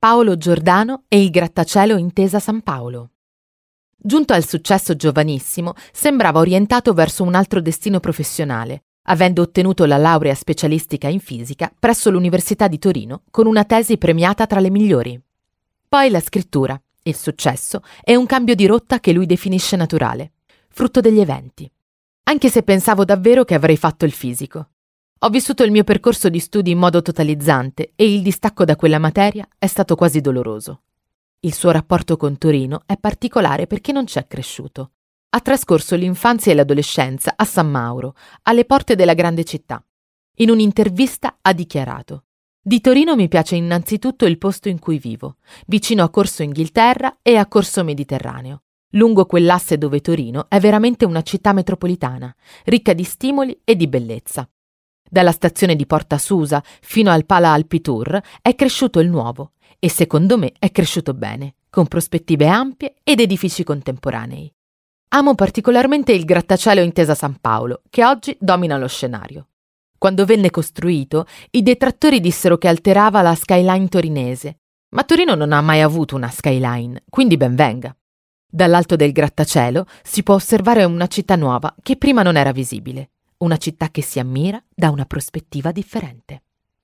Paolo Giordano e il grattacielo Intesa San Paolo. Giunto al successo giovanissimo, sembrava orientato verso un altro destino professionale, avendo ottenuto la laurea specialistica in fisica presso l'Università di Torino con una tesi premiata tra le migliori. Poi la scrittura, il successo, è un cambio di rotta che lui definisce naturale, frutto degli eventi. Anche se pensavo davvero che avrei fatto il fisico. Ho vissuto il mio percorso di studi in modo totalizzante e il distacco da quella materia è stato quasi doloroso. Il suo rapporto con Torino è particolare perché non c'è cresciuto. Ha trascorso l'infanzia e l'adolescenza a San Mauro, alle porte della grande città. In un'intervista ha dichiarato Di Torino mi piace innanzitutto il posto in cui vivo, vicino a Corso Inghilterra e a Corso Mediterraneo, lungo quell'asse dove Torino è veramente una città metropolitana, ricca di stimoli e di bellezza. Dalla stazione di Porta Susa fino al Pala Alpi Tour è cresciuto il nuovo e secondo me è cresciuto bene, con prospettive ampie ed edifici contemporanei. Amo particolarmente il grattacielo Intesa San Paolo, che oggi domina lo scenario. Quando venne costruito, i detrattori dissero che alterava la skyline torinese, ma Torino non ha mai avuto una skyline, quindi ben venga. Dall'alto del grattacielo si può osservare una città nuova che prima non era visibile una città che si ammira da una prospettiva differente.